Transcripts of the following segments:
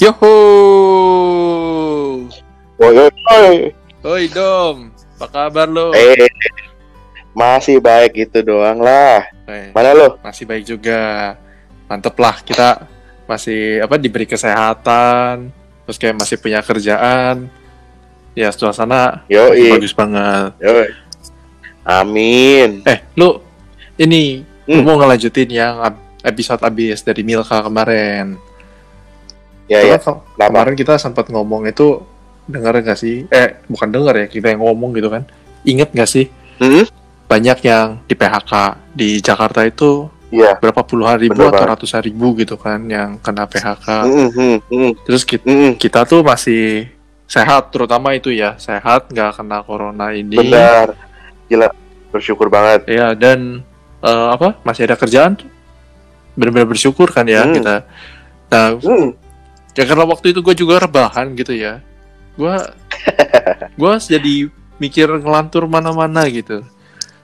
Yoho. Woi, woi, woi. Oi Dom, apa kabar lo? Eh, masih baik itu doang lah. Eh, Mana lo? masih baik juga. Mantep lah kita masih apa diberi kesehatan, terus kayak masih punya kerjaan. Ya suasana Yoi, bagus banget. yoi. Amin. Eh, lu ini Hmm. lu mau ngelanjutin yang episode abis dari Milka kemarin. Ya, ya. Kenapa? kemarin kita sempat ngomong itu dengar gak sih? Eh, bukan dengar ya, kita yang ngomong gitu kan. Ingat gak sih Hmm? banyak yang di PHK di Jakarta itu Iya. berapa puluhan ribu Bener atau banget. ratusan ribu gitu kan yang kena PHK. Hmm, hmm, hmm, Terus kita, hmm. kita tuh masih sehat, terutama itu ya sehat, nggak kena corona ini. Benar. Gila, bersyukur banget. Ya dan eh, apa masih ada kerjaan, benar-benar bersyukur kan ya Hmm. kita. Nah, Hmm. Ya karena waktu itu gue juga rebahan gitu ya, gue gue jadi mikir ngelantur mana-mana gitu.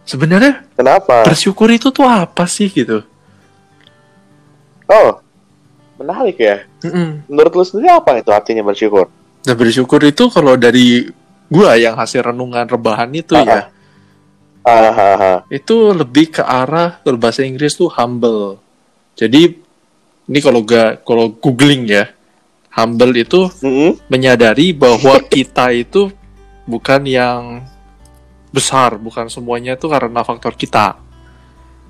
Sebenarnya Kenapa? bersyukur itu tuh apa sih gitu? Oh, menarik ya. Mm-mm. Menurut lu sendiri apa itu artinya bersyukur? Nah bersyukur itu kalau dari gua yang hasil renungan rebahan itu Ah, ya, ah. itu lebih ke arah kalau bahasa Inggris tuh humble. Jadi ini kalau gak kalau googling ya, humble itu Hmm, menyadari bahwa kita itu bukan yang besar, bukan semuanya itu karena faktor kita,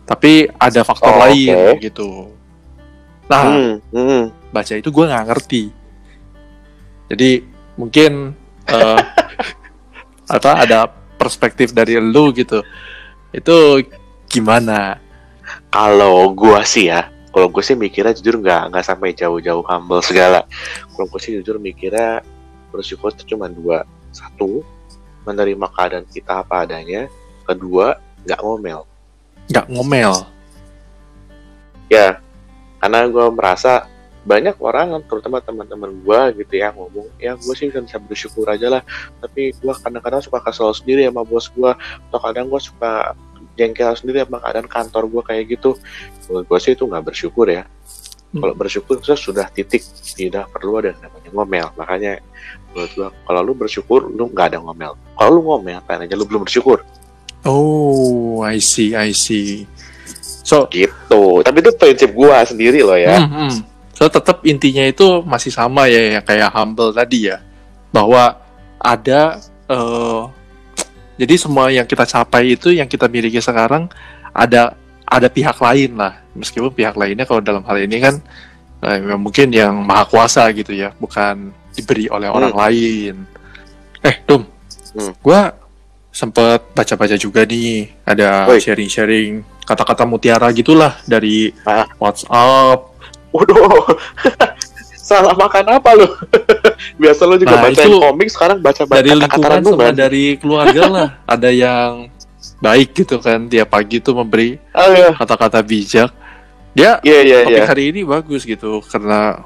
tapi ada faktor Oh, lain oke. gitu. Nah, hmm, hmm. baca itu gue nggak ngerti. Jadi mungkin eh, apa ada perspektif dari lu gitu. Itu gimana? Kalau gua sih ya, kalau gue sih mikirnya jujur nggak nggak sampai jauh-jauh humble segala. Kalau gue sih jujur mikirnya bersyukur itu cuma dua. Satu, menerima keadaan kita apa adanya. Kedua, nggak ngomel. Nggak ngomel. Ya, karena gue merasa banyak orang, terutama teman-teman gue gitu ya ngomong, ya gue sih bisa bersyukur aja lah. Tapi gue kadang-kadang suka kesel sendiri sama bos gue. Atau kadang gue suka jengkel sendiri sama keadaan kantor gue kayak gitu. Menurut gue sih itu nggak bersyukur ya. Hmm. Kalau bersyukur itu sudah titik, tidak perlu ada namanya ngomel. Makanya menurut gue, kalau lu bersyukur, lu nggak ada ngomel. Kalau lu ngomel, tanya aja lu belum bersyukur. Oh, I see, I see. So, Gitu. Tapi itu prinsip gue sendiri loh ya. hmm, hmm. so tetap intinya itu masih sama ya, ya kayak humble tadi ya, bahwa ada eh, jadi semua yang kita capai itu yang kita miliki sekarang ada ada pihak lain lah. Meskipun pihak lainnya kalau dalam hal ini kan eh, mungkin yang maha kuasa gitu ya bukan diberi oleh orang lain. Eh Dum Hmm. gua sempet baca-baca juga nih ada sharing-sharing kata-kata mutiara gitulah dari Ah. WhatsApp. Waduh, salah makan apa lu? Biasa lu juga Nah, baca komik, sekarang baca dari kata-kata lingkungan sama renungan. dari keluarga lah ada yang baik gitu kan tiap pagi tuh memberi Oh iya, kata-kata bijak dia iya, iya, topik iya. hari ini bagus gitu karena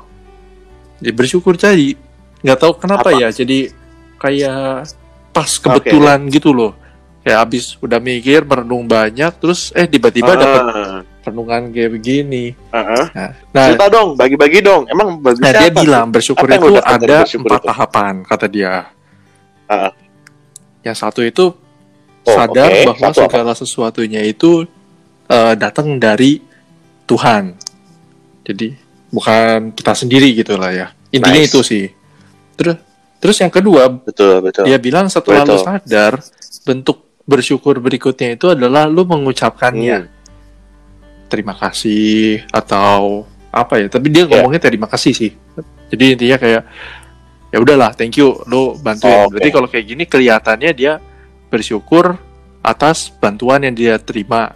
ya bersyukur jadi nggak tahu kenapa Apa? ya jadi kayak pas kebetulan gitu loh kayak abis udah mikir merenung banyak terus eh tiba-tiba dapat Ah, renungan kayak begini ah. nah, nah, Cerita dong, bagi-bagi dong. Emang bagi nah, dia siapa? bilang bersyukur Apa itu lu ada bersyukur empat itu? tahapan kata dia ah. yang satu itu Oh, sadar oke. bahwa Satu apa? segala sesuatunya itu eh, datang dari Tuhan jadi bukan kita sendiri gitu lah ya intinya Nice. itu sih terus terus yang kedua Betul, betul. dia bilang setelah lu Betul. sadar bentuk bersyukur berikutnya itu adalah lu mengucapkannya Hmm. Terima kasih atau apa ya tapi dia Ya. ngomongnya terima kasih sih jadi intinya kayak ya udahlah thank you lu bantuin Oh, oke. berarti kalau kayak gini kelihatannya dia bersyukur atas bantuan yang dia terima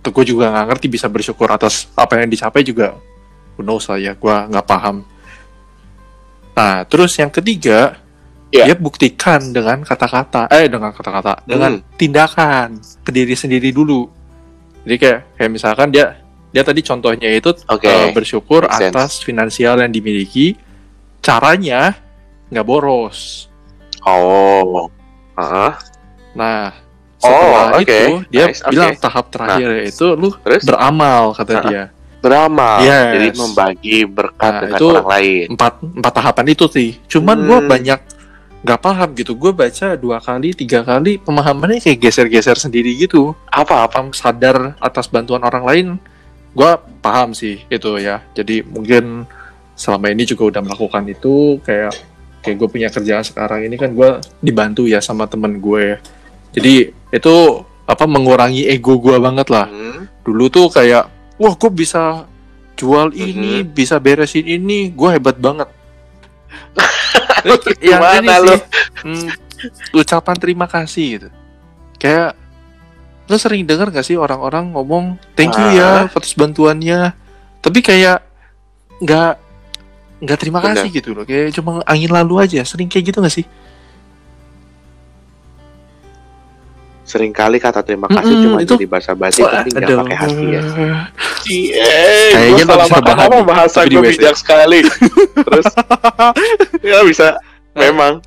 tuh gue juga nggak ngerti bisa bersyukur atas apa yang dicapai juga who knows lah ya gue nggak paham nah terus yang ketiga Ya. dia buktikan dengan kata-kata eh dengan kata-kata dengan Hmm. tindakan ke diri sendiri dulu jadi kayak kayak misalkan dia dia tadi contohnya itu Oke. eh, bersyukur Make sense. atas finansial yang dimiliki caranya nggak boros Oh. Ah, nah setelah Oh, oke. itu dia Nice, bilang tahap terakhir itu lu terus? beramal kata Ah, dia beramal Yes. jadi membagi berkat Nah, dengan itu- orang lain empat empat tahapan itu sih cuman gue Hmm. banyak nggak paham gitu. Gue baca dua kali tiga kali pemahamannya kayak geser-geser sendiri gitu. Apa apa sadar atas bantuan orang lain? Gue paham sih itu ya. Jadi mungkin selama ini juga udah melakukan itu kayak kayak gue punya kerjaan sekarang ini kan gue dibantu ya sama temen gue jadi itu apa mengurangi ego gue banget lah. Hmm, dulu tuh kayak wah gue bisa jual ini bisa beresin ini. Gue hebat banget yang ini lu? sih. Hmm, ucapan terima kasih gitu. Kayak lo sering dengar gak sih orang-orang ngomong thank you ya atas bantuannya. Tapi kayak nggak nggak terima Benar. kasih gitu loh. Kayak cuma angin lalu aja. Sering kayak gitu gak sih sering kali kata terima kasih Mm-mm, cuma itu- jadi bahasa basi Wah, tapi nggak pakai hati ya Kayaknya Kayaknya nggak bisa makan rebahan apa bahasa gue bijak sekali. Terus ya bisa memang.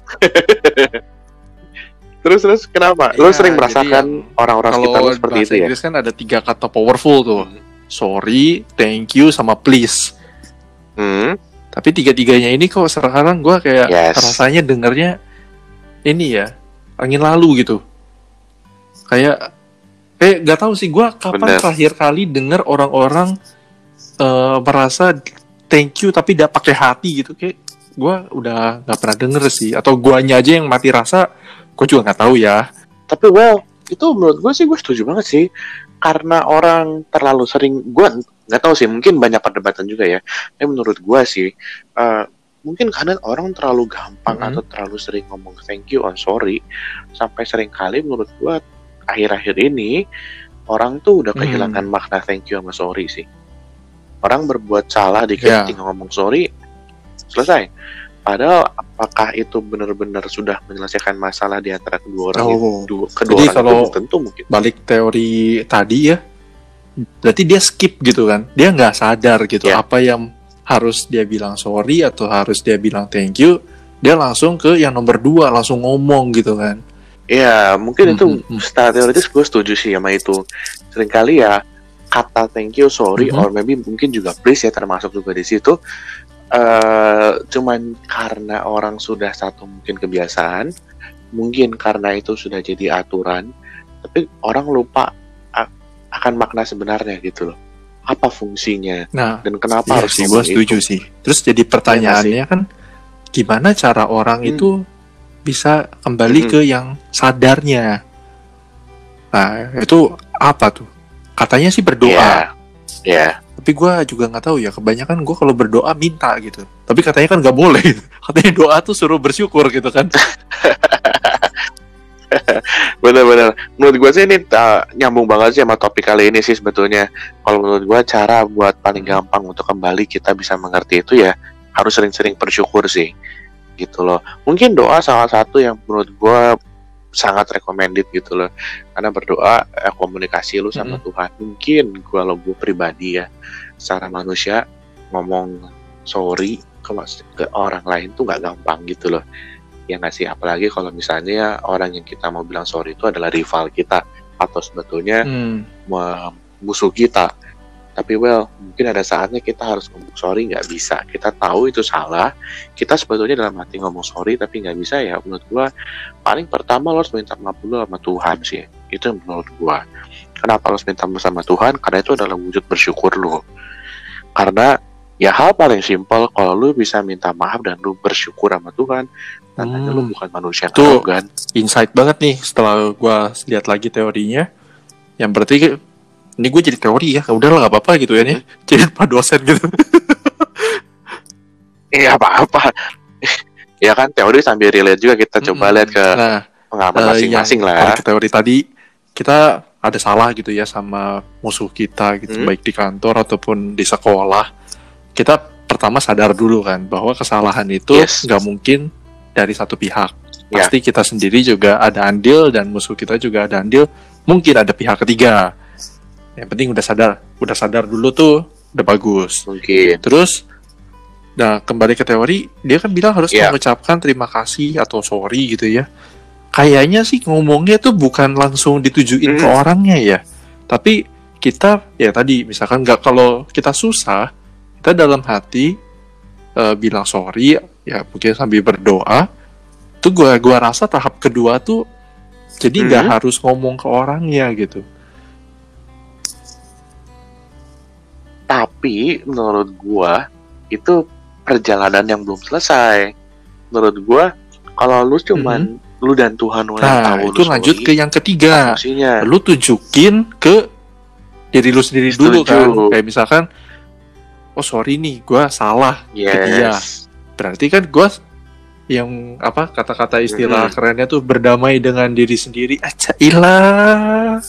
terus terus kenapa? Lu Iya, sering merasakan orang-orang sekitar Kalau lu seperti itu ya? Inggris kan ada tiga kata powerful tuh. Sorry, thank you, sama please. Hmm, Tapi tiga-tiganya ini kok sekarang gue kayak Yes. rasanya dengernya ini ya angin lalu gitu. Kayak kayak gak tahu sih gue kapan Bener. terakhir kali denger orang-orang eh, merasa thank you tapi tidak pakai hati gitu. Kayak gue udah nggak pernah denger sih. Atau guanya aja yang mati rasa gue juga nggak tahu ya. Tapi well itu menurut gue sih gue setuju banget sih. Karena orang terlalu sering gue nggak tahu sih mungkin banyak perdebatan juga ya. Tapi menurut gue sih eh, mungkin kadang orang terlalu gampang Mhm. atau terlalu sering ngomong thank you or sorry sampai sering kali menurut gue akhir-akhir ini orang tuh udah Hmm. kehilangan makna thank you sama sorry sih orang berbuat salah dikit Ya. tinggal ngomong sorry selesai padahal apakah itu benar-benar sudah menyelesaikan masalah di antara kedua orang itu Oh. dua, kedua Jadi orang kalau- itu tentu mungkin balik teori tadi ya berarti dia skip gitu kan dia nggak sadar gitu Ya. apa yang harus dia bilang sorry atau harus dia bilang thank you dia langsung ke yang nomor dua langsung ngomong gitu kan Iya, mungkin itu Mhm, mhm. secara teoritis gue setuju sih sama itu. Seringkali ya kata thank you, sorry, Mhm. or maybe mungkin juga please ya termasuk juga di situ. eh cuman karena orang sudah satu mungkin kebiasaan, mungkin karena itu sudah jadi aturan, tapi orang lupa akan makna sebenarnya gitu loh. Apa fungsinya nah dan kenapa iya harus sih gue setuju itu? sih terus jadi pertanyaannya kan gimana cara orang Hmm. itu bisa kembali Mhm. ke yang sadarnya nah itu apa tuh katanya sih berdoa Iya, iya. tapi gue juga nggak tahu ya kebanyakan gue kalau berdoa minta gitu tapi katanya kan nggak boleh katanya doa tuh suruh bersyukur gitu kan Bener-bener. Menurut gue sih ini uh, nyambung banget sih sama topik kali ini sih sebetulnya. Kalau menurut gue cara buat paling gampang untuk kembali kita bisa mengerti itu ya harus sering-sering bersyukur sih. Gitu loh. Mungkin doa salah satu yang menurut gue sangat recommended gitu loh. Karena berdoa eh, komunikasi lu sama Tuhan. Mungkin gue lo gue pribadi ya secara manusia ngomong sorry ke, ke orang lain tuh nggak gampang gitu loh ya nggak sih apalagi kalau misalnya orang yang kita mau bilang sorry itu adalah rival kita atau sebetulnya hmm. me- musuh kita tapi well mungkin ada saatnya kita harus ngomong sorry nggak bisa. Kita tahu itu salah. Kita sebetulnya dalam hati ngomong sorry tapi nggak bisa ya. Menurut gua paling pertama lo harus minta maaf dulu sama Tuhan sih. Itu yang menurut gua. Kenapa lo harus minta maaf sama Tuhan? Karena itu adalah wujud bersyukur lo. Karena ya hal paling simpel kalau lu bisa minta maaf dan lu bersyukur sama Tuhan tandanya lu Hmm. bukan manusia yang Tuh. arogan. insight banget nih setelah gue lihat lagi teorinya. Yang berarti ini gue jadi teori ya udah lah nggak apa-apa gitu ya nih jadi pak dosen gitu Iya apa-apa. ya kan teori sambil relate juga kita coba Mm-mm. lihat ke nah pengalaman eh, masing-masing yang lah. balik ke teori tadi kita ada salah gitu ya sama musuh kita gitu Hmm. baik di kantor ataupun di sekolah kita pertama sadar dulu kan bahwa kesalahan itu Yes. nggak mungkin dari satu pihak Ya. pasti kita sendiri juga ada andil dan musuh kita juga ada andil mungkin ada pihak ketiga yang penting udah sadar udah sadar dulu tuh udah bagus Mungkin. terus nah kembali ke teori dia kan bilang harus Ya. mengucapkan terima kasih atau sorry gitu ya kayaknya sih ngomongnya tuh bukan langsung ditujuin ke Hmm. orangnya ya tapi kita ya tadi misalkan nggak kalau kita susah kita dalam hati eh, bilang sorry ya mungkin sambil berdoa tuh gua gua rasa tahap kedua tuh jadi nggak Hmm. harus ngomong ke orangnya gitu Tapi menurut gua itu perjalanan yang belum selesai. Menurut gua kalau lu cuman lu dan Tuhan yang nah tahu itu lu lanjut ke yang ketiga lu tunjukin ke diri lu sendiri dulu Setuju. kan kayak misalkan oh sorry nih gua salah dia. Yes. berarti kan gua yang apa kata-kata istilah Mm-mm. kerennya tuh berdamai dengan diri sendiri aja ilah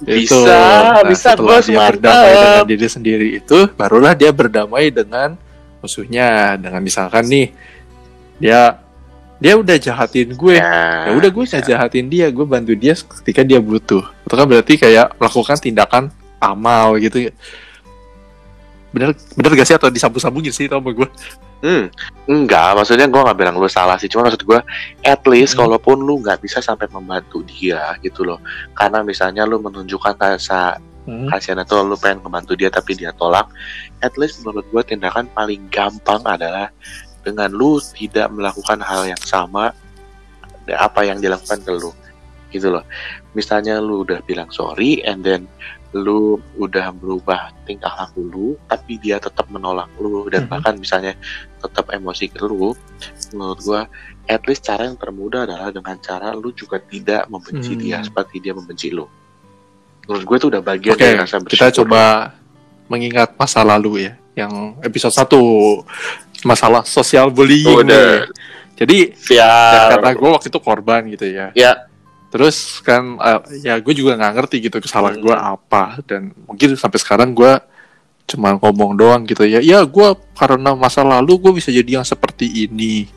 Bisa. Nah, bisa setelah bos dia berdamai dengan diri sendiri itu barulah dia berdamai dengan musuhnya. Dengan misalkan nih dia dia udah jahatin gue. Ya udah gue nggak jahatin dia gue bantu dia ketika dia butuh. Itu kan berarti kayak melakukan tindakan amal gitu ya. Bener bener gak sih? Atau disambung-sambungin sih sama gue Hmm, enggak, maksudnya gua nggak bilang lu salah sih, cuma maksud gua, at least Hmm. kalaupun lu nggak bisa sampai membantu dia gitu loh, karena misalnya lu menunjukkan rasa Hmm. kasihan atau lu pengen membantu dia tapi dia tolak, at least menurut gua tindakan paling gampang adalah dengan lu tidak melakukan hal yang sama apa yang dilakukan ke lu gitu loh. Misalnya lu udah bilang sorry and then lu udah berubah tingkah laku lu tapi dia tetap menolak lu dan Mhm. bahkan misalnya tetap emosi ke lu menurut gua at least cara yang termudah adalah dengan cara lu juga tidak membenci Hmm. dia seperti dia membenci lu menurut gue itu udah bagian Oke, dari rasa kita bersyukur. coba mengingat masa lalu ya, yang episode 1 masalah sosial bullying Udah. nih. Jadi siap karena gue waktu itu korban gitu ya. ya Terus kan eh, ya gue juga nggak ngerti gitu kesalahan Hmm. gue apa dan mungkin sampai sekarang gue cuma ngomong doang gitu ya. Ya gue karena masa lalu gue bisa jadi yang seperti ini.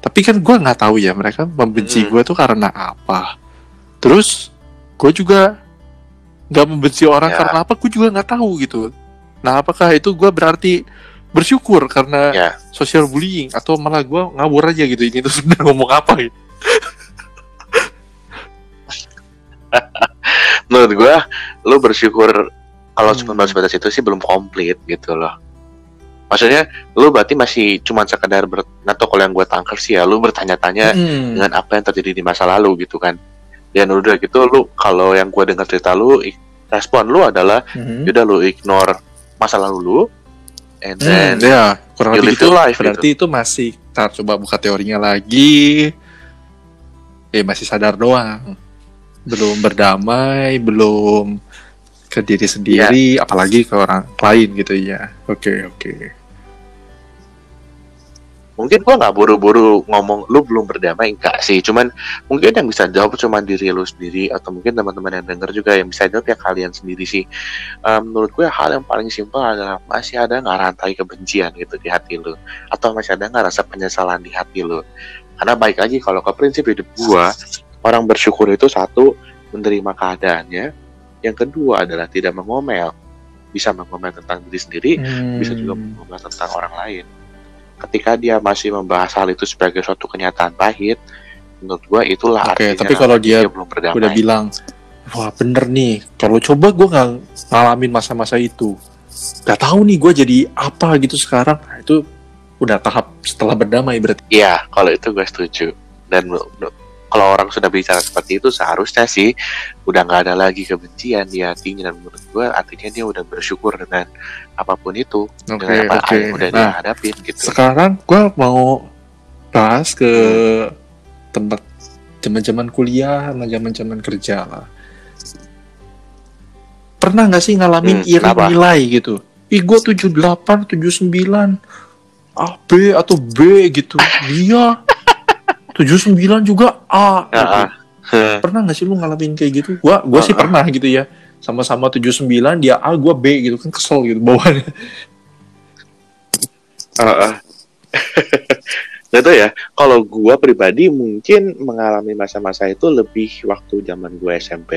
Tapi kan gue nggak tahu ya mereka membenci Hmm. gue tuh karena apa. Terus gue juga nggak membenci orang Ya. karena apa? Gue juga nggak tahu gitu. Nah apakah itu gue berarti bersyukur karena Ya. social bullying atau malah gue ngawur aja gitu ini tuh sebenarnya ngomong apa gitu? menurut gua lu bersyukur kalau Hmm. cuma baru sebatas itu sih belum komplit gitu loh maksudnya lu berarti masih cuma sekedar ber atau kalau yang gue tangkap sih ya lu bertanya-tanya Hmm. dengan apa yang terjadi di masa lalu gitu kan dan udah gitu lu kalau yang gue dengar cerita lu respon lu adalah Mhm. udah lu ignore masa lalu lu and then Hmm, ya kurang lebih live itu your life berarti itu masih tar coba buka teorinya lagi eh masih sadar doang belum berdamai belum ke diri sendiri apalagi ke orang lain gitu ya oke oke. Mungkin gua nggak buru-buru ngomong lu belum berdamai? Enggak sih cuman mungkin yang bisa jawab cuma diri lu sendiri atau mungkin teman-teman yang denger juga yang bisa jawab ya kalian sendiri sih. Eh, menurut gue hal yang paling simpel adalah masih ada nggak rantai kebencian gitu di hati lu? Atau masih ada nggak rasa penyesalan di hati lu? Karena baik lagi kalau ke prinsip hidup gua orang bersyukur itu satu menerima keadaannya yang kedua adalah tidak mengomel bisa mengomel tentang diri sendiri bisa juga Hmm. mengubah tentang orang lain. Ketika dia masih membahas hal itu sebagai suatu kenyataan pahit, menurut gua itulah Oke, artinya tapi kalau dia belum berdamai. udah bilang wah bener nih kalau coba gue nggak ngalamin masa-masa itu nggak tahu nih gue jadi apa gitu sekarang nah, itu udah tahap setelah berdamai berarti Iya, kalau itu gue setuju. Dan kalau orang sudah bicara seperti itu, seharusnya sih udah nggak ada lagi kebencian di hatinya. Dan menurut gue artinya dia udah bersyukur dengan apa pun itu, oke dengan apa oke yang udah dia nah hadapin gitu. sekarang gue mau bahas ke tempat zaman-zaman kuliah sama zaman-zaman kerja lah pernah nggak sih ngalamin Hmm, iri kenapa? nilai gitu ih gue 78 79 A B atau B gitu dia 79 juga A Ya, gitu. ah. pernah nggak sih lu ngalamin kayak gitu gua gua sih Ah, ah. pernah gitu ya sama-sama 79 dia A gua B gitu kan kesel gitu bawaannya Heeh. Gak tau ya, kalau gua pribadi mungkin mengalami masa-masa itu lebih waktu zaman gue SMP,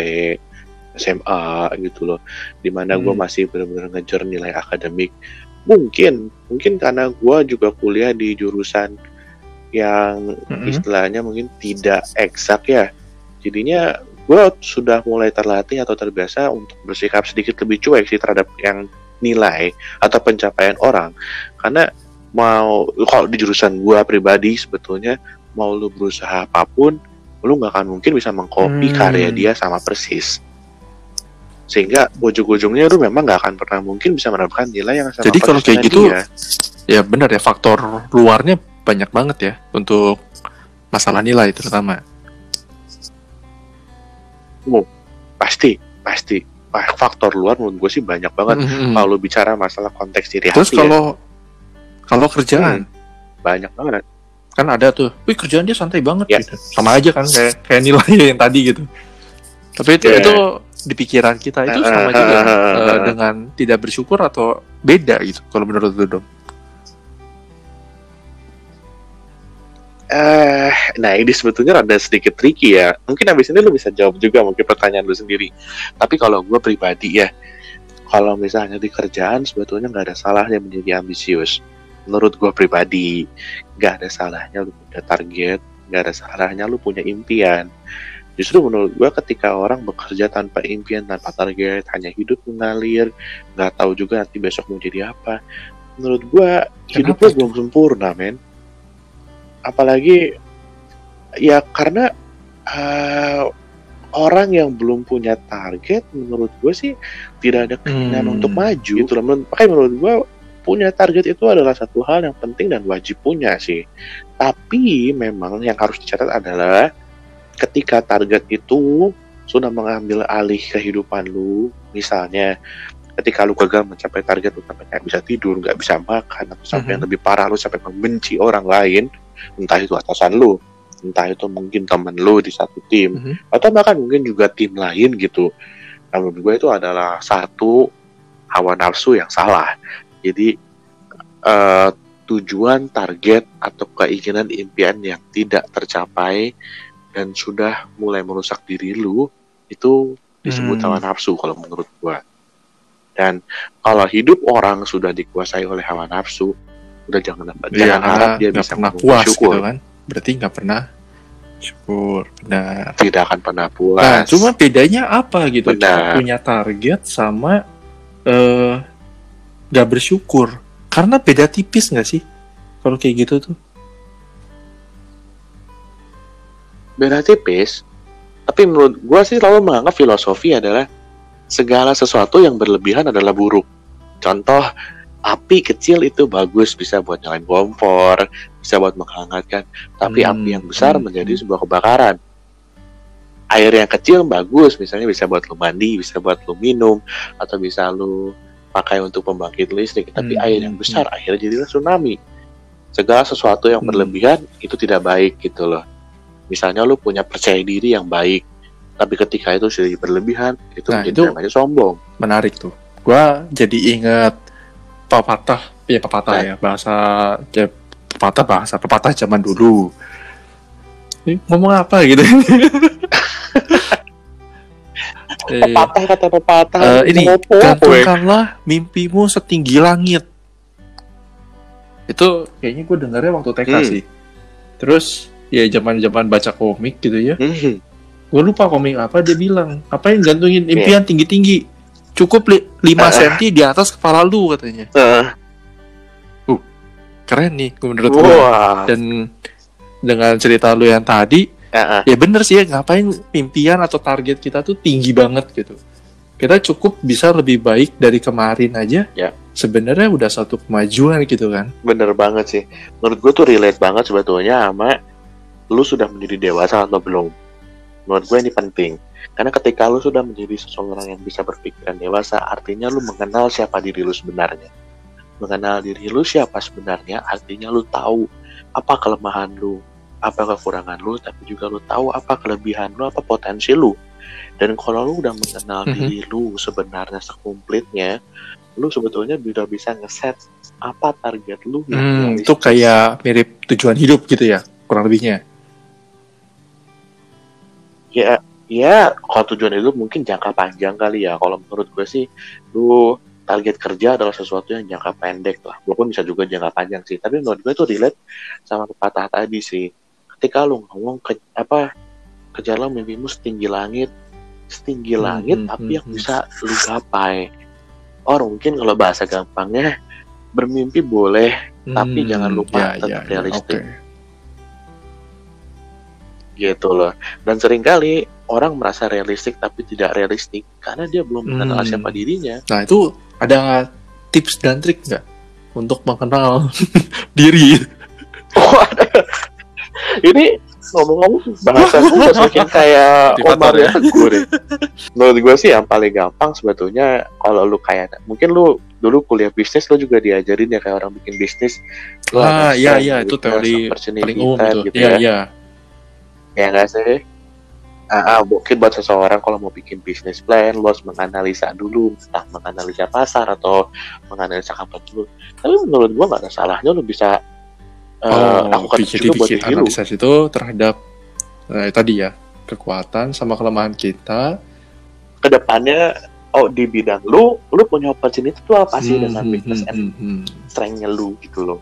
SMA gitu loh. Di mana gua Hmm. masih benar-benar ngejar nilai akademik. Mungkin, mungkin karena gua juga kuliah di jurusan yang Mm-mm. istilahnya mungkin tidak eksak ya. Jadinya gue sudah mulai terlatih atau terbiasa untuk bersikap sedikit lebih cuek sih terhadap yang nilai atau pencapaian orang karena mau kalau di jurusan gue pribadi sebetulnya mau lu berusaha apa pun lu nggak akan mungkin bisa mengcopy Hmm. karya dia sama persis sehingga ujung-ujungnya lu memang nggak akan pernah mungkin bisa mendapatkan nilai yang sama Jadi kalau kayak gitu, dia. Ya benar ya faktor luarnya banyak banget ya untuk masalah nilai terutama. pasti pasti Wah, faktor luar menurut gue sih banyak banget Mm-mm. kalau lu bicara masalah konteks diri Terus hati ya, kalau kalau kerjaan banyak banget kan ada tuh, wih kerjaan dia santai banget Ya. gitu. Sama aja kan kayak kayak nilai yang tadi gitu. Tapi itu Ya. itu di pikiran kita itu sama juga eh, eh, eh, eh. dengan tidak bersyukur atau beda gitu kalau menurut lu dong. Eh, nah ini sebetulnya rada sedikit tricky ya. Mungkin habis ini lu bisa jawab juga mungkin pertanyaan lu sendiri. Tapi kalau gue pribadi ya, kalau misalnya di kerjaan sebetulnya nggak ada salahnya menjadi ambisius. Menurut gue pribadi, nggak ada salahnya lu punya target, nggak ada salahnya lu punya impian. Justru menurut gue ketika orang bekerja tanpa impian, tanpa target, hanya hidup mengalir, nggak tahu juga nanti besok mau jadi apa. Menurut gue hidupnya belum sempurna, men apalagi ya karena eh, orang yang belum punya target menurut gue sih tidak ada keinginan Hmm. untuk maju. gitu. Loh makanya menurut gue punya target itu adalah satu hal yang penting dan wajib punya sih. Tapi memang yang harus dicatat adalah ketika target itu sudah mengambil alih kehidupan lu misalnya ketika lu gagal mencapai target lu sampai nggak bisa tidur nggak bisa makan atau sampai yang lebih parah lu sampai membenci orang lain entah itu atasan lu entah itu mungkin temen lu di satu tim Mhm. atau bahkan mungkin juga tim lain gitu nah, menurut gue itu adalah satu hawa nafsu yang salah jadi eh, tujuan target atau keinginan impian yang tidak tercapai dan sudah mulai merusak diri lu itu disebut Hmm. hawa nafsu kalau menurut gue dan kalau hidup orang sudah dikuasai oleh hawa nafsu udah jangan Iya, jangan harap dia bisa pernah puas syukur gitu kan. Berarti nggak pernah syukur. Benar. tidak akan pernah puas Nah, cuma bedanya apa gitu? Benar. Punya target sama eh nggak bersyukur. Karena beda tipis nggak sih? Kalau kayak gitu tuh. beda tipis tapi menurut gue sih selalu menganggap filosofi adalah segala sesuatu yang berlebihan adalah buruk contoh api kecil itu bagus bisa buat nyalain kompor bisa buat menghangatkan. Tapi Hmm, api yang besar hmm, menjadi hmm. sebuah kebakaran. Air yang kecil bagus misalnya bisa buat lu mandi bisa buat lu minum atau bisa lu pakai untuk pembangkit listrik. Tapi Hmm, air yang hmm, besar akhirnya jadilah tsunami. Segala sesuatu yang Hmm. berlebihan itu tidak baik gitu loh. Misalnya lu punya percaya diri yang baik tapi ketika itu sudah berlebihan itu Nah, menjadi itu- namanya sombong. Menarik tuh. Gua jadi ingat pepatah, ya pepatah ya bahasa ya, pepatah bahasa pepatah zaman dulu. Ini ngomong apa gitu? Eh, pepatah kata pepatah Eh, ini gantungkanlah mimpimu setinggi langit. Itu kayaknya gue dengarnya waktu TK Hmm. sih. Terus ya zaman-zaman baca komik gitu ya. Hmm, Gue lupa komik apa dia bilang. Apa yang gantungin impian tinggi-tinggi? Cukup li 5 Ah. cm di atas kepala lu katanya. eh, Keren nih menurut gue. wah Dan dengan cerita lu yang tadi, Eh, eh. ya bener sih ya ngapain impian atau target kita tuh tinggi banget gitu kita cukup bisa lebih baik dari kemarin aja Ya. sebenarnya udah satu kemajuan gitu kan bener banget sih menurut gue tuh relate banget sebetulnya sama lu sudah menjadi dewasa atau belum menurut gue ini penting karena ketika lu sudah menjadi seseorang yang bisa berpikiran dewasa artinya lu mengenal siapa diri lu sebenarnya. Mengenal diri lu siapa sebenarnya artinya lu tahu apa kelemahan lu apa kekurangan lu tapi juga lu tahu apa kelebihan lu apa potensi lu. Dan kalau lu udah mengenal Mhm. diri lu sebenarnya sekomplitnya lu sebetulnya udah bisa ngeset apa target lu hmm, itu kayak mirip tujuan hidup gitu ya kurang lebihnya? Ya ya kalau tujuan itu mungkin jangka panjang kali ya. Kalau menurut gue sih lu target kerja adalah sesuatu yang jangka pendek lah. Walaupun bisa juga jangka panjang sih. Tapi menurut gue itu relate sama pepatah tadi sih. Ketika lu ngomong ke apa kejarlah mimpimu setinggi langit setinggi Hmm, langit hmm, tapi hmm, yang hmm. bisa lu gapai. Or mungkin kalau bahasa gampangnya bermimpi boleh Tapi jangan lupa tetap realistik. oke. gitu loh. Dan sering kali orang merasa realistik tapi tidak realistik karena dia belum mengenal Hmm. siapa dirinya Nah itu ada tips dan trik nggak untuk mengenal diri? oh ada ini ngomong-ngomong bahasa gue semakin kayak Omar ya. ya gue deh. menurut gue sih yang paling gampang sebetulnya kalau lu kayak mungkin lu dulu kuliah bisnis lu juga diajarin ya kayak orang bikin bisnis Lu Ah, iya, iya, itu weakness, teori Paling umum threat itu. gitu Iya ya iya. ya nggak sih Ah, ah, mungkin buat seseorang kalau mau bikin bisnis plan, lo harus menganalisa dulu, entah menganalisa pasar atau menganalisa kapan dulu. Tapi menurut gua nggak ada salahnya lo bisa eh, Oh, lakukan jadi juga buat diri itu terhadap eh, tadi ya kekuatan sama kelemahan kita. Ke depannya, oh di bidang lu, lu punya opportunity itu apa sih Hmm, dengan hmm, weakness hmm, and hmm, hmm. strength-nya lu gitu loh.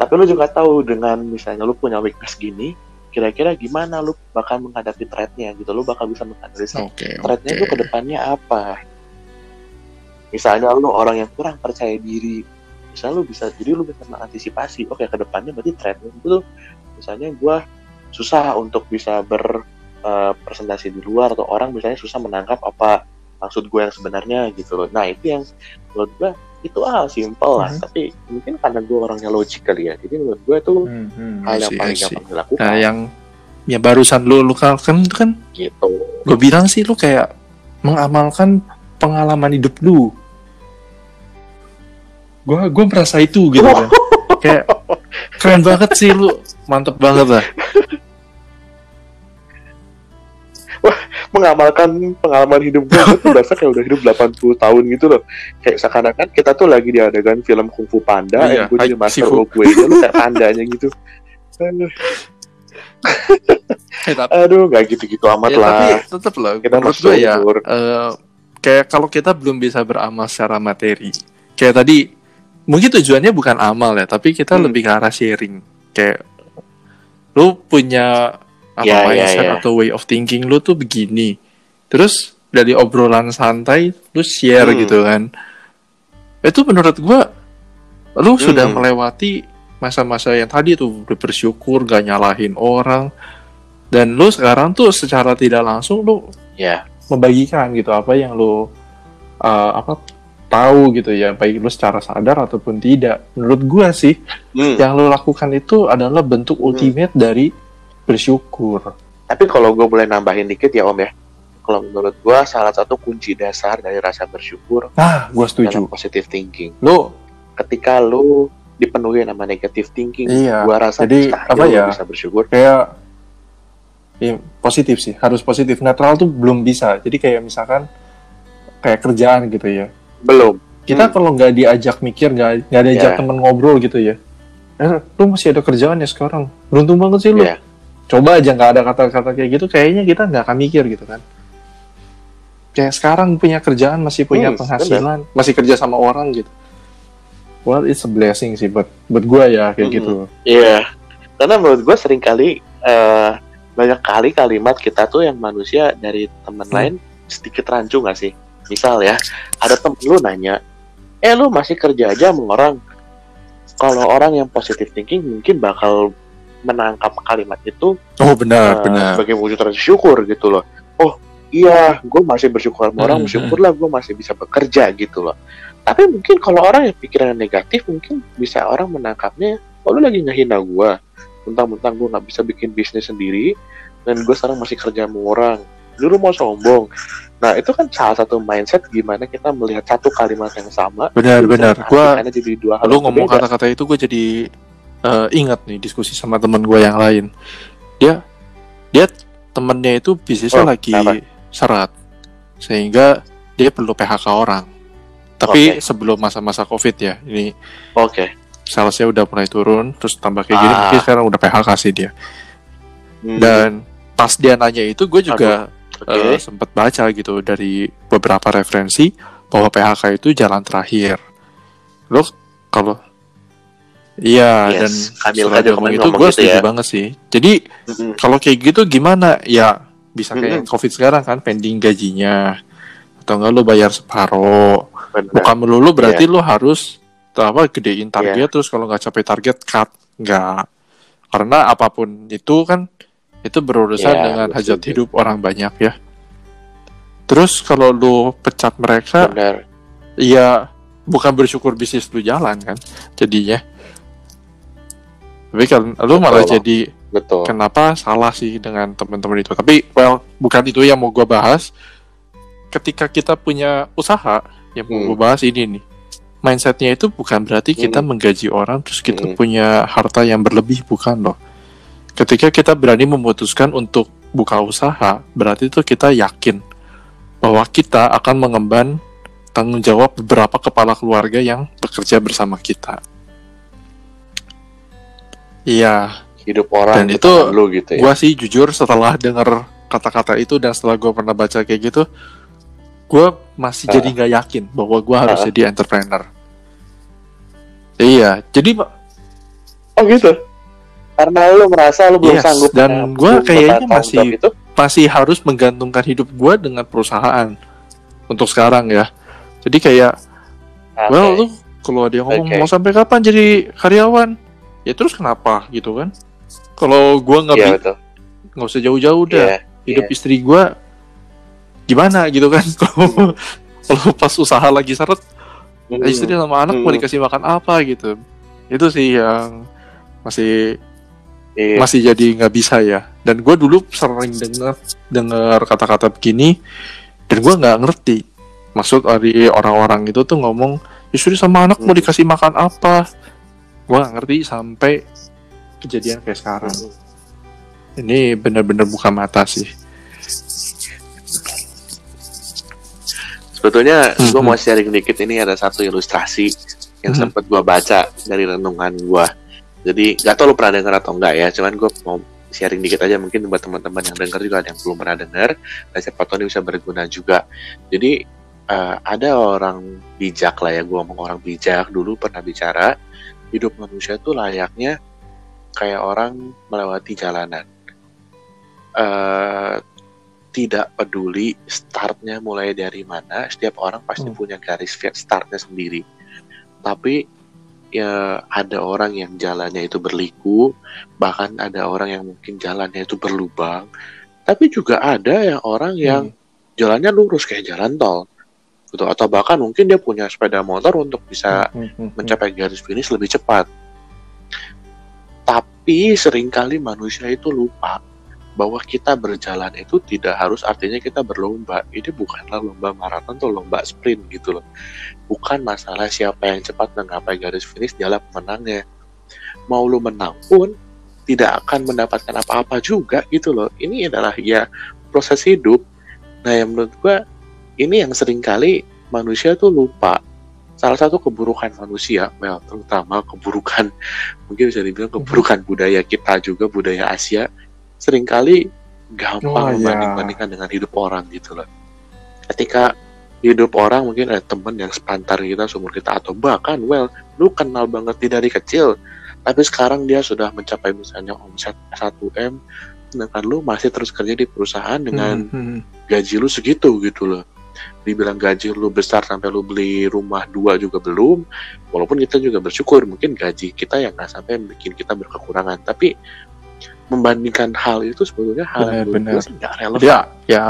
Tapi lu juga tahu dengan misalnya lu punya weakness gini, kira-kira gimana lu bakal menghadapi threat-nya gitu. Lu bakal bisa menganalisa Oke threatnya itu oke. ke depannya apa misalnya lu orang yang kurang percaya diri misalnya lu bisa jadi lu bisa mengantisipasi oke ke depannya berarti threatnya itu tuh, misalnya gua susah untuk bisa berpresentasi di luar atau orang misalnya susah menangkap apa maksud gue yang sebenarnya gitu loh nah itu yang menurut gua itu hal simpel lah Mhm. tapi mungkin karena gue orangnya logik kali ya jadi menurut gue itu Hmm, hmm, hal yang see, paling I see. gampang dilakukan Nah yang ya barusan lu lu kan itu kan gitu gue bilang sih lu kayak mengamalkan pengalaman hidup lu. Gua gua merasa itu gitu kan. kayak keren banget sih lu, mantep banget lah. Mengamalkan pengalaman hidup gue itu berasa kayak udah hidup 80 tahun gitu loh kayak seakan-akan kita tuh lagi di adegan film Kung Fu Panda Iya, yang gue jadi master Sifu. gue lu kayak pandanya gitu aduh, Eh, aduh gak gitu-gitu amat ya, lah tapi tetep lah, Kita menurut gue ya, eh, kayak kalau kita belum bisa beramal secara materi, kayak tadi mungkin tujuannya bukan amal ya, tapi kita Hmm. lebih ke arah sharing. Kayak lu punya apa Ya, ya, mindset ya. atau way of thinking lu tuh begini. Terus dari obrolan santai lu share Hmm. gitu kan. Itu menurut gua lu sudah Hmm. melewati masa-masa yang tadi tuh udah bersyukur gak nyalahin orang dan lu sekarang tuh secara tidak langsung lu ya membagikan gitu apa yang lu uh, apa tahu gitu ya baik lu secara sadar ataupun tidak menurut gua sih Hmm. yang lu lakukan itu adalah bentuk ultimate dari bersyukur. Tapi kalau gue boleh nambahin dikit ya om ya. Kalau menurut gue salah satu kunci dasar dari rasa bersyukur ah gua setuju. adalah positive thinking. Lu ketika lu dipenuhi nama negative thinking Iya, gua rasa jadi apa ya? bisa bersyukur. Kayak ya, positif sih. Harus positif. Netral tuh belum bisa. Jadi kayak misalkan kayak kerjaan gitu ya. Belum. Kita Hmm. kalau nggak diajak mikir nggak nggak diajak Ya. temen ngobrol gitu ya. Eh, lu masih ada kerjaan ya sekarang? Beruntung banget sih lu. Iya. Coba aja nggak ada kata-kata kayak gitu kayaknya kita nggak akan mikir gitu kan kayak sekarang punya kerjaan masih punya Hmm, penghasilan masih kerja sama orang gitu well it's a blessing sih buat buat gue ya kayak Hmm. gitu Iya, karena menurut gue sering kali eh, banyak kali kalimat kita tuh yang manusia dari teman Hmm. lain sedikit rancu gak sih? Misal ya, ada temen lu nanya, eh lu masih kerja aja sama orang. Kalau orang yang positive thinking mungkin bakal menangkap kalimat itu oh benar eh, benar sebagai wujud rasa syukur gitu loh. Oh iya, gue masih bersyukur sama orang, Hmm, bersyukurlah gue masih bisa bekerja gitu loh. Tapi mungkin kalau orang yang pikirannya negatif, mungkin bisa orang menangkapnya, oh lu lagi ngehina gue. Mentang-mentang gue nggak bisa bikin bisnis sendiri, dan gue sekarang masih kerja sama orang. Lu mau sombong. Nah itu kan salah satu mindset gimana kita melihat satu kalimat yang sama. benar benar gue jadi dua hal lu ngomong kata-kata itu gue jadi eh, ingat nih diskusi sama teman gue yang lain dia dia temennya itu bisnisnya Oh, lagi kenapa? seret sehingga dia perlu PHK orang tapi Oke. sebelum masa-masa covid ya ini Oke. salesnya udah mulai turun terus tambah kayak gini Ah. mungkin sekarang udah PHK sih dia Hmm, dan pas dia nanya itu gue juga eh, sempat baca gitu dari beberapa referensi bahwa PHK itu jalan terakhir. Lo kalau Iya Yes, dan Kamil setelah dia ngomong itu gue gitu setuju ya. banget sih. Jadi Mm-mm. kalau kayak gitu gimana? Ya bisa kayak Mm-mm. covid sekarang kan pending gajinya atau enggak lu bayar separuh. Bukan melulu berarti Iya. lu harus apa gedein target terus kalau nggak capai target cut nggak. Karena apa pun itu kan itu berurusan Iya, dengan hajat hidup orang banyak ya. Terus kalau lu pecat mereka, Benar. ya bukan bersyukur bisnis lu jalan kan jadinya. Tapi kan lu malah Betul. jadi Betul. kenapa salah sih dengan teman-teman itu. Tapi well bukan itu yang mau gua bahas. Ketika kita punya usaha yang mau Hmm. gua bahas ini nih. Mindsetnya itu bukan berarti kita Hmm. menggaji orang terus kita Hmm. punya harta yang berlebih bukan loh. Ketika kita berani memutuskan untuk buka usaha, berarti itu kita yakin bahwa kita akan mengemban tanggung jawab beberapa kepala keluarga yang bekerja bersama kita. Iya, Hidup orang Dan itu lu gitu ya. gua sih jujur setelah dengar kata-kata itu dan setelah gua pernah baca kayak gitu, gua masih Ah. jadi nggak yakin bahwa gua harus Ah. jadi entrepreneur. Iya, jadi Oh gitu. Karena lu merasa lu belum Yes, sanggup dan gua kayaknya masih- itu. masih harus menggantungkan hidup gua dengan perusahaan untuk sekarang ya. Jadi kayak, Oke. well lu kalau dia ngomong Oke. mau sampai kapan jadi karyawan, ya terus kenapa gitu kan? Kalau gua nggak Iya nggak usah jauh-jauh udah Iya. hidup istri gua gimana gitu kan kalau kalau pas usaha lagi seret Hmm. istri sama anak mau Hmm. dikasih makan apa gitu itu sih yang masih Iya. masih jadi nggak bisa ya dan gue dulu sering dengar dengar kata-kata begini dan gua nggak ngerti maksud dari orang-orang itu tuh ngomong istri sama anak mau Hmm. dikasih makan apa gua nggak ngerti sampai kejadian kayak sekarang ini benar-benar buka mata sih Sebetulnya gue hmm. mau sharing dikit ini ada satu ilustrasi yang Hmm. sempat gue baca dari renungan gue. Jadi gak tau lu pernah denger atau enggak ya, cuman gue mau sharing dikit aja mungkin buat teman-teman yang denger juga ada yang belum pernah denger dan siapa tahu ini bisa berguna juga. Jadi eh, ada orang bijak lah ya, gue ngomong orang bijak dulu pernah bicara hidup manusia itu layaknya kayak orang melewati jalanan. Eh tidak peduli startnya mulai dari mana, setiap orang pasti Hmm. punya garis startnya sendiri. Tapi ya ada orang yang jalannya itu berliku, bahkan ada orang yang mungkin jalannya itu berlubang. Tapi juga ada yang orang yang jalannya lurus kayak jalan tol. Gitu. Atau bahkan mungkin dia punya sepeda motor untuk bisa Hmm, hmm, hmm. mencapai garis finish lebih cepat. Tapi sering kali manusia itu lupa bahwa kita berjalan itu tidak harus artinya kita berlomba. Ini bukanlah lomba maraton atau lomba sprint gitu loh. Bukan masalah siapa yang cepat menggapai garis finish dialah pemenangnya. Mau lu menang pun tidak akan mendapatkan apa-apa juga gitu loh. Ini adalah ya proses hidup. Nah yang menurut gua ini yang sering kali manusia tuh lupa salah satu keburukan manusia, well, terutama keburukan, mungkin bisa dibilang keburukan budaya kita juga, budaya Asia, sering kali Oh, gampang iya. membanding-bandingkan dengan hidup orang gitu loh. Ketika hidup orang mungkin ada temen yang sepantar kita, seumur kita, atau bahkan, well, lu kenal banget dia dari kecil, tapi sekarang dia sudah mencapai misalnya omset 1M, sedangkan lu masih terus kerja di perusahaan dengan Hmm, hmm, gaji lu segitu gitu loh dibilang gaji lu besar sampai lu beli rumah dua juga belum walaupun kita juga bersyukur mungkin gaji kita yang nggak sampai bikin kita berkekurangan tapi membandingkan hal itu sebetulnya hal yang Benar, gue sih nggak relevan ya ya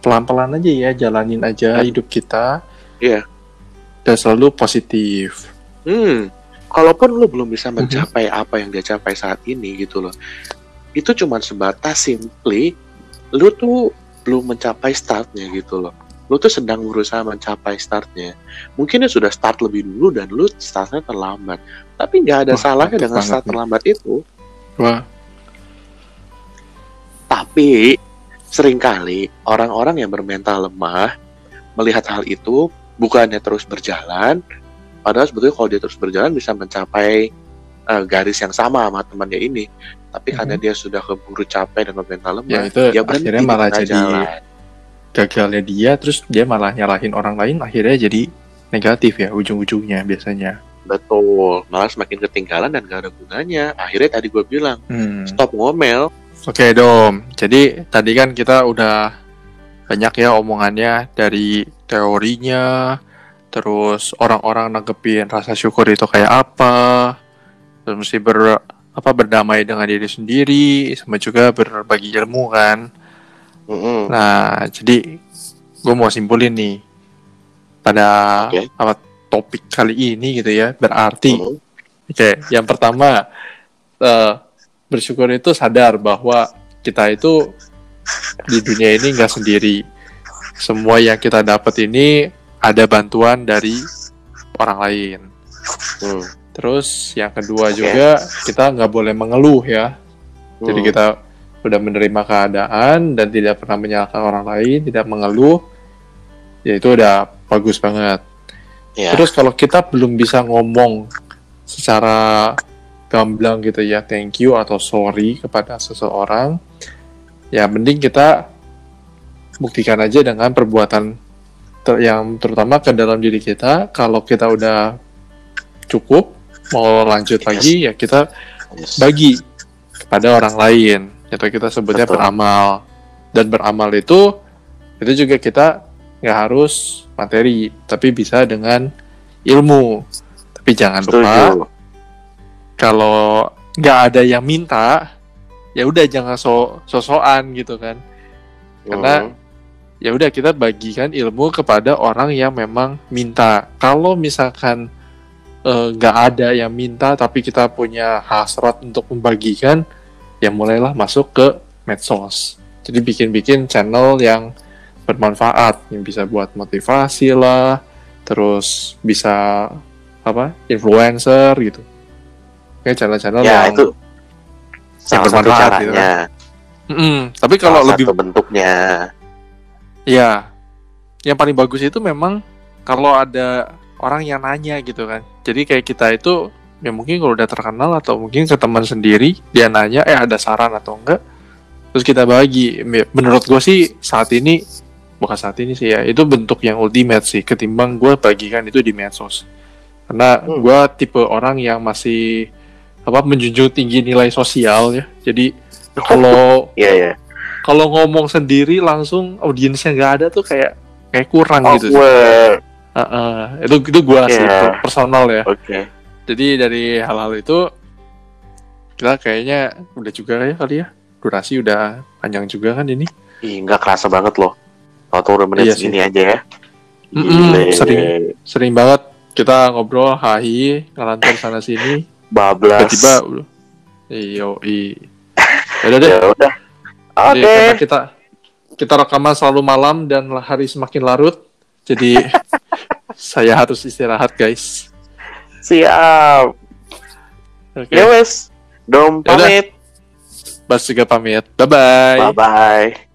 pelan-pelan aja ya jalanin aja Hmm. hidup kita Iya. dan selalu positif hmm kalaupun lu belum Mhm. bisa mencapai apa yang dia capai saat ini gitu loh itu cuma sebatas simply lu tuh belum mencapai startnya gitu loh lu tuh sedang berusaha mencapai startnya. Mungkin dia sudah start lebih dulu dan lu startnya terlambat. Tapi nggak ada Wah, salahnya dengan start nih. terlambat itu. Wah. Tapi sering kali orang-orang yang bermental lemah melihat hal itu bukannya terus berjalan padahal sebetulnya kalau dia terus berjalan bisa mencapai eh, garis yang sama sama temannya ini. Tapi karena dia sudah keburu capek dengan mental lemah ya itu dia berhenti akhirnya malah jadi jalan. Gagalnya dia terus dia malah nyalahin orang lain akhirnya jadi negatif ya ujung-ujungnya biasanya. Betul. Malah semakin ketinggalan dan gak ada gunanya. Akhirnya tadi gue bilang Hmm. stop ngomel. Oke Dom, jadi tadi kan kita udah banyak ya omongannya dari teorinya, terus orang-orang nanggepin rasa syukur itu kayak apa, terus mesti ber apa berdamai dengan diri sendiri, sama juga berbagi ilmu kan. Nah, jadi gue mau simpulin nih pada Oke. apa topik kali ini gitu ya, berarti Mm-mm. Oke, yang pertama eh, bersyukur itu sadar bahwa kita itu di dunia ini nggak sendiri. Semua yang kita dapat ini ada bantuan dari orang lain. Hmm. Terus yang kedua Oke. juga kita nggak boleh mengeluh ya. Jadi Hmm. kita udah menerima keadaan dan tidak pernah menyalahkan orang lain, tidak mengeluh. Ya itu udah bagus banget. ya Terus kalau kita belum bisa ngomong secara gamblang gitu ya, thank you atau sorry kepada seseorang, ya mending kita buktikan aja dengan perbuatan ter- yang terutama ke dalam diri kita. Kalau kita udah cukup, mau lanjut Yes. lagi, ya kita Yes. bagi kepada orang lain. Itu kita sebutnya Betul. beramal. Dan beramal itu, itu juga kita nggak harus materi, tapi bisa dengan ilmu. Tapi jangan lupa, setuju kalau nggak ada yang minta, ya udah jangan so sosokan gitu kan. Karena Hmm. ya udah kita bagikan ilmu kepada orang yang memang minta. Kalau misalkan eh, nggak ada yang minta tapi kita punya hasrat untuk membagikan, ya mulailah masuk ke medsos. Jadi bikin-bikin channel yang bermanfaat, yang bisa buat motivasi lah, terus bisa apa influencer gitu. Kayak channel-channel ya yang itu salah satu bermanfaat gitu caranya Mm-mm. Tapi kalau salah lebih satu bentuknya Ya, yang paling bagus itu memang kalau ada orang yang nanya gitu kan. Jadi kayak kita itu, ya mungkin kalau udah terkenal atau mungkin ke teman sendiri, dia nanya, eh ada saran atau enggak, terus kita bagi. Menurut gue sih saat ini, bukan saat ini sih ya, itu bentuk yang ultimate sih, ketimbang gue bagikan itu di medsos. Karena Hmm. gue tipe orang yang masih apa menjunjung tinggi nilai sosial ya. Jadi kalau Iya ya. kalau ngomong sendiri langsung audiensnya nggak ada tuh kayak kayak kurang gitu. sih. Awkward. Heeh. itu itu gua sih Iya. per- personal ya. Oke. Jadi dari hal-hal itu kita kayaknya udah juga ya kali ya. Durasi udah panjang juga kan ini. Ih, nggak kerasa banget loh. Tahu udah menit Iya segini aja ya. Mm-mm, Gile. sering. Sering banget kita ngobrol hahi ngalantur sana sini Bablas. tiba-tiba udah iyo i Yaudah deh Ya udah. Oke. Karena kita kita rekaman selalu malam dan hari semakin larut jadi saya harus istirahat guys Siap. oke Ya wes. Dom pamit. Bas juga pamit bye bye Bye bye.